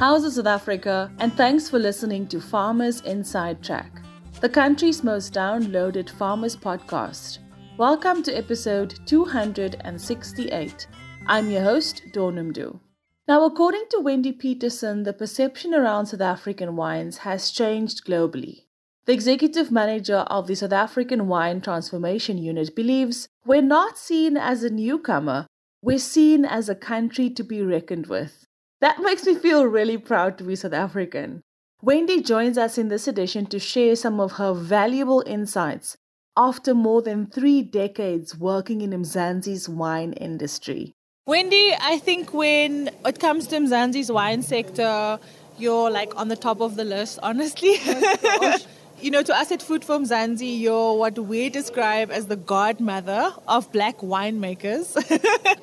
How's South Africa? And thanks for listening to Farmers Inside Track, the country's most downloaded farmers podcast. Welcome to episode 268. I'm your host, Noemdoe. Now, according to Wendy Petersen, the perception around South African wines has changed globally. The executive manager of the South African Wine Transformation Unit believes we're not seen as a newcomer, we're seen as a country to be reckoned with. That makes me feel really proud to be South African. Wendy joins us in this edition to share some of her valuable insights after more than three decades working in Mzansi's wine industry. Wendy, I think when it comes to Mzansi's wine sector, you're like on the top of the list, honestly. Oh You know, to us at Food for Mzansi, you're what we describe as the godmother of black winemakers.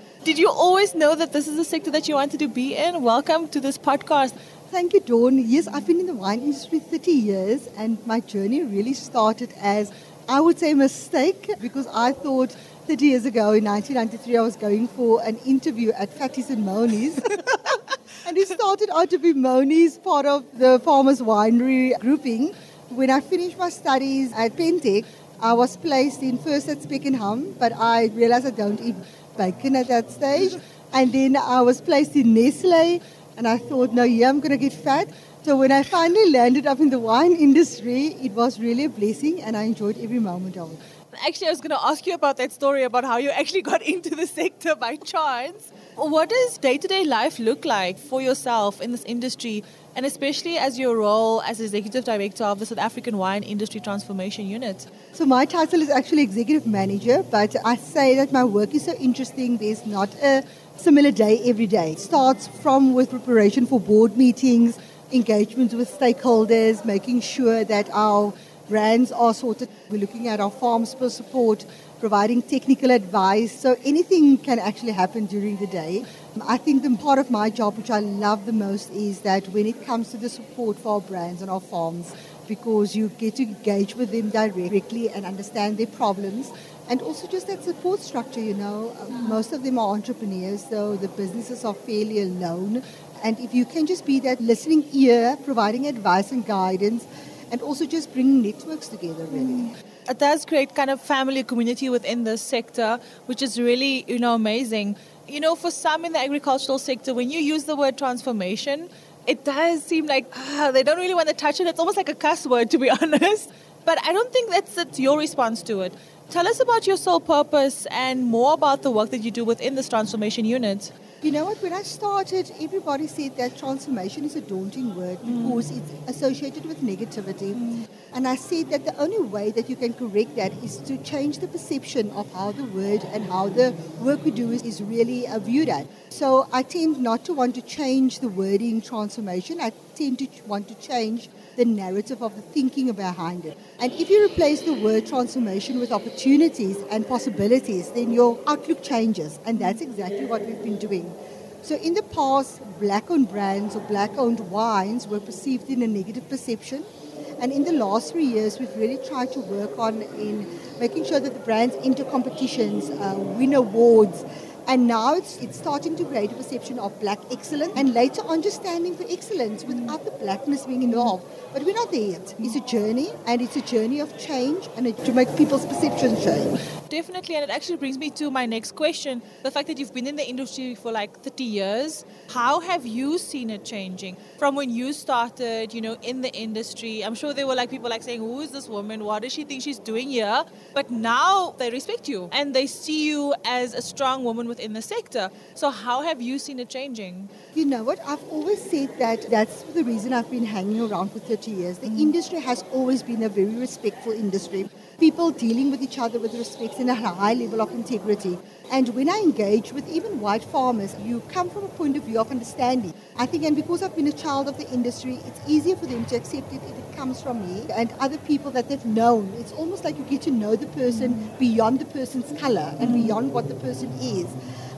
Did you always know that this is a sector that you wanted to be in? Welcome to this podcast. Thank you, Dawn. Yes, I've been in the wine industry 30 years, and my journey really started as, I would say, a mistake because I thought 30 years ago in 1993 I was going for an interview at Fatti's and Moni's. and it started out to be Moni's, part of the Farmers Winery grouping. When I finished my studies at Pentech, I was placed in first at Spekenham but I realized I don't eat bacon at that stage. And then I was placed in Nestle, and I thought, no, yeah, I'm going to get fat. So when I finally landed up in the wine industry, it was really a blessing, and I enjoyed every moment of it. Actually, I was going to ask you about that story about how you actually got into the sector by chance. What does day to day life look like for yourself in this industry? and especially as your role as executive director of the South African Wine Industry Transformation Unit? So, my title is actually executive manager, but I say that my work is so interesting. There's not a similar day every day. It starts from with preparation for board meetings, engagement with stakeholders, making sure that our brands are sorted. We're looking at our farms for support, providing technical advice. So anything can actually happen during the day. I think the part of my job which I love the most is that when it comes to the support for our brands and our farms, because you get to engage with them directly and understand their problems. And also just that support structure, you know, mm-hmm. most of them are entrepreneurs, so the businesses are fairly alone. And if you can just be that listening ear, providing advice and guidance, and also just bringing networks together, really. It does create kind of family community within this sector, which is really, you know, amazing. You know, for some in the agricultural sector, when you use the word transformation, it does seem like uh, they don't really want to touch it. It's almost like a cuss word, to be honest. But I don't think that's, that's your response to it. Tell us about your sole purpose and more about the work that you do within this transformation unit. You know what? When I started, everybody said that transformation is a daunting word because mm. it's associated with negativity. Mm. And I said that the only way that you can correct that is to change the perception of how the word and how the work we do is, is really uh, viewed at. So I tend not to want to change the wording transformation. I tend to want to change the narrative of the thinking behind it. And if you replace the word transformation with opportunities and possibilities, then your outlook changes. And that's exactly what we've been doing. So in the past, black-owned brands or black-owned wines were perceived in a negative perception. And in the last three years, we've really tried to work on in making sure that the brands enter competitions, uh, win awards, and now it's, it's starting to create a perception of black excellence and later understanding for excellence without the blackness being involved. But we're not there yet. It's a journey and it's a journey of change and to make people's perceptions change. Definitely, and it actually brings me to my next question. The fact that you've been in the industry for like 30 years, how have you seen it changing from when you started, you know, in the industry? I'm sure there were like people like saying, Who is this woman? What does she think she's doing here? But now they respect you and they see you as a strong woman within the sector. So, how have you seen it changing? You know what? I've always said that that's the reason I've been hanging around for 30 years. The mm. industry has always been a very respectful industry people dealing with each other with respect and a high level of integrity. And when I engage with even white farmers, you come from a point of view of understanding. I think, and because I've been a child of the industry, it's easier for them to accept it if it comes from me and other people that they've known. It's almost like you get to know the person beyond the person's color and beyond what the person is.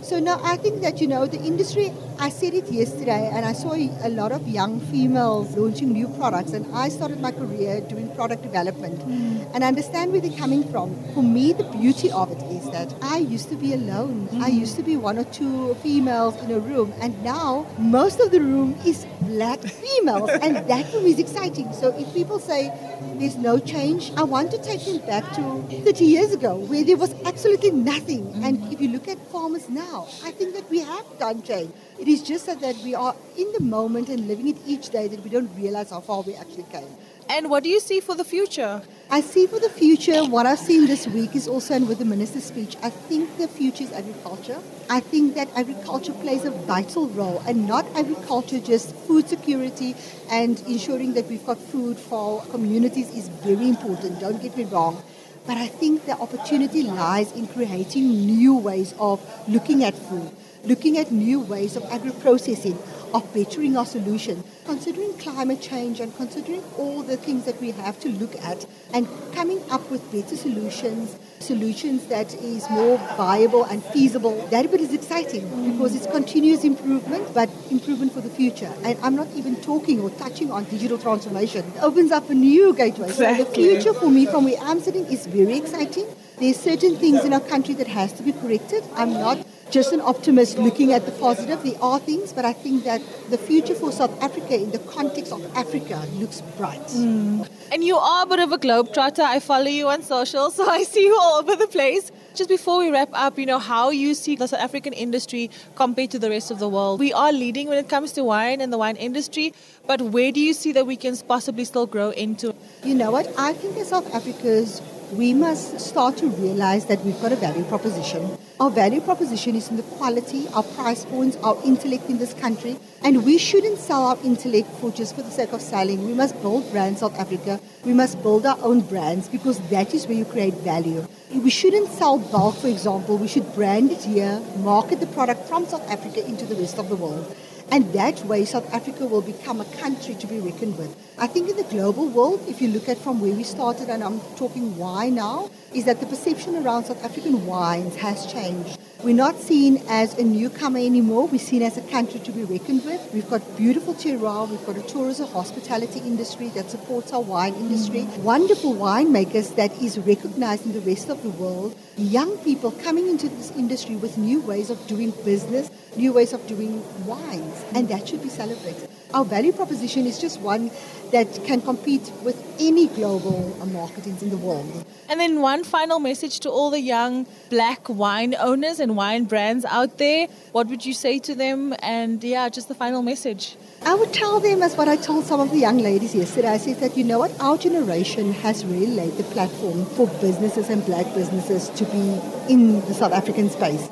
So now I think that, you know, the industry, I said it yesterday, and I saw a lot of young females launching new products, and I started my career doing product development. Mm. And I understand where they're coming from. For me, the beauty of it that. I used to be alone. Mm-hmm. I used to be one or two females in a room, and now most of the room is black females, and that for me is exciting. So if people say there's no change, I want to take them back to 30 years ago where there was absolutely nothing. Mm-hmm. And if you look at farmers now, I think that we have done change. It is just that we are in the moment and living it each day that we don't realize how far we actually came. And what do you see for the future? I see for the future, what I've seen this week is also, and with the minister's speech, I think the future is agriculture. I think that agriculture plays a vital role, and not agriculture, just food security and ensuring that we've got food for our communities is very important, don't get me wrong. But I think the opportunity lies in creating new ways of looking at food, looking at new ways of agri processing, of bettering our solution, considering climate change and considering all the things that we have to look at and coming up with better solutions, solutions that is more viable and feasible. That bit is exciting because it's continuous improvement, but improvement for the future. And I'm not even talking or touching on digital transformation. It opens up a new gateway. Exactly. So the future for me from where I'm sitting is very exciting. There's certain things in our country that has to be corrected. I'm not just an optimist looking at the positive. There are things, but I think that the future for South Africa in the context of Africa looks bright. Mm. And you are a bit of a globetrotter. I follow you on social, so I see you all over the place. Just before we wrap up, you know, how you see the South African industry compared to the rest of the world. We are leading when it comes to wine and the wine industry, but where do you see that we can possibly still grow into? You know what? I think that South Africa's we must start to realize that we've got a value proposition. Our value proposition is in the quality, our price points, our intellect in this country, and we shouldn't sell our intellect for just for the sake of selling. We must build brands South Africa. We must build our own brands because that is where you create value. We shouldn't sell bulk, for example. We should brand it here, market the product from South Africa into the rest of the world. And that way, South Africa will become a country to be reckoned with. I think in the global world, if you look at from where we started, and I'm talking why now, is that the perception around South African wines has changed. We're not seen as a newcomer anymore. We're seen as a country to be reckoned with. We've got beautiful terroir. We've got a tourism hospitality industry that supports our wine industry. Mm-hmm. Wonderful winemakers that is recognized in the rest of the world. Young people coming into this industry with new ways of doing business, new ways of doing wines, and that should be celebrated. Our value proposition is just one that can compete with any global marketings in the world. And then one final message to all the young black wine owners and wine brands out there. What would you say to them? And yeah, just the final message. I would tell them as what I told some of the young ladies yesterday. I said that you know what, our generation has really laid the platform for businesses and black businesses to be in the South African space.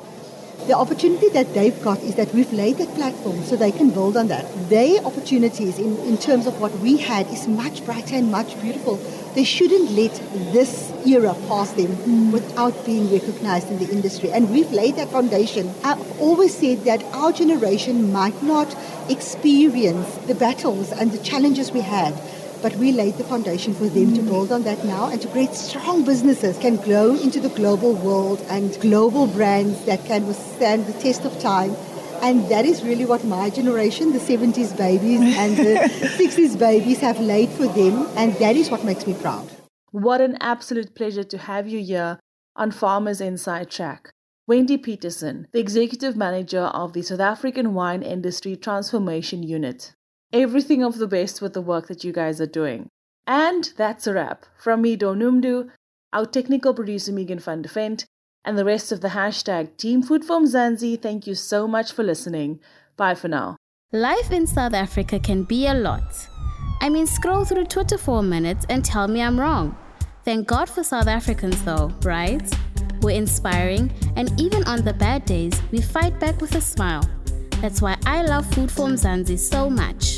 The opportunity that they've got is that we've laid that platform so they can build on that. Their opportunities in, in terms of what we had is much brighter and much beautiful. They shouldn't let this era pass them mm. without being recognized in the industry. And we've laid that foundation. I've always said that our generation might not experience the battles and the challenges we had but we laid the foundation for them to build on that now and to create strong businesses can grow into the global world and global brands that can withstand the test of time. And that is really what my generation, the 70s babies and the 60s babies, have laid for them. And that is what makes me proud. What an absolute pleasure to have you here on Farmers Inside Track. Wendy Petersen, the Executive Manager of the South African Wine Industry Transformation Unit everything of the best with the work that you guys are doing. And that's a wrap. From me, Dawn Noemdoe, our technical producer, Megan van de Vent, and the rest of the hashtag Team Food for Mzansi, thank you so much for listening. Bye for now. Life in South Africa can be a lot. I mean, scroll through Twitter for a minute and tell me I'm wrong. Thank God for South Africans, though, right? We're inspiring, and even on the bad days, we fight back with a smile. That's why I love Food for Mzansi so much.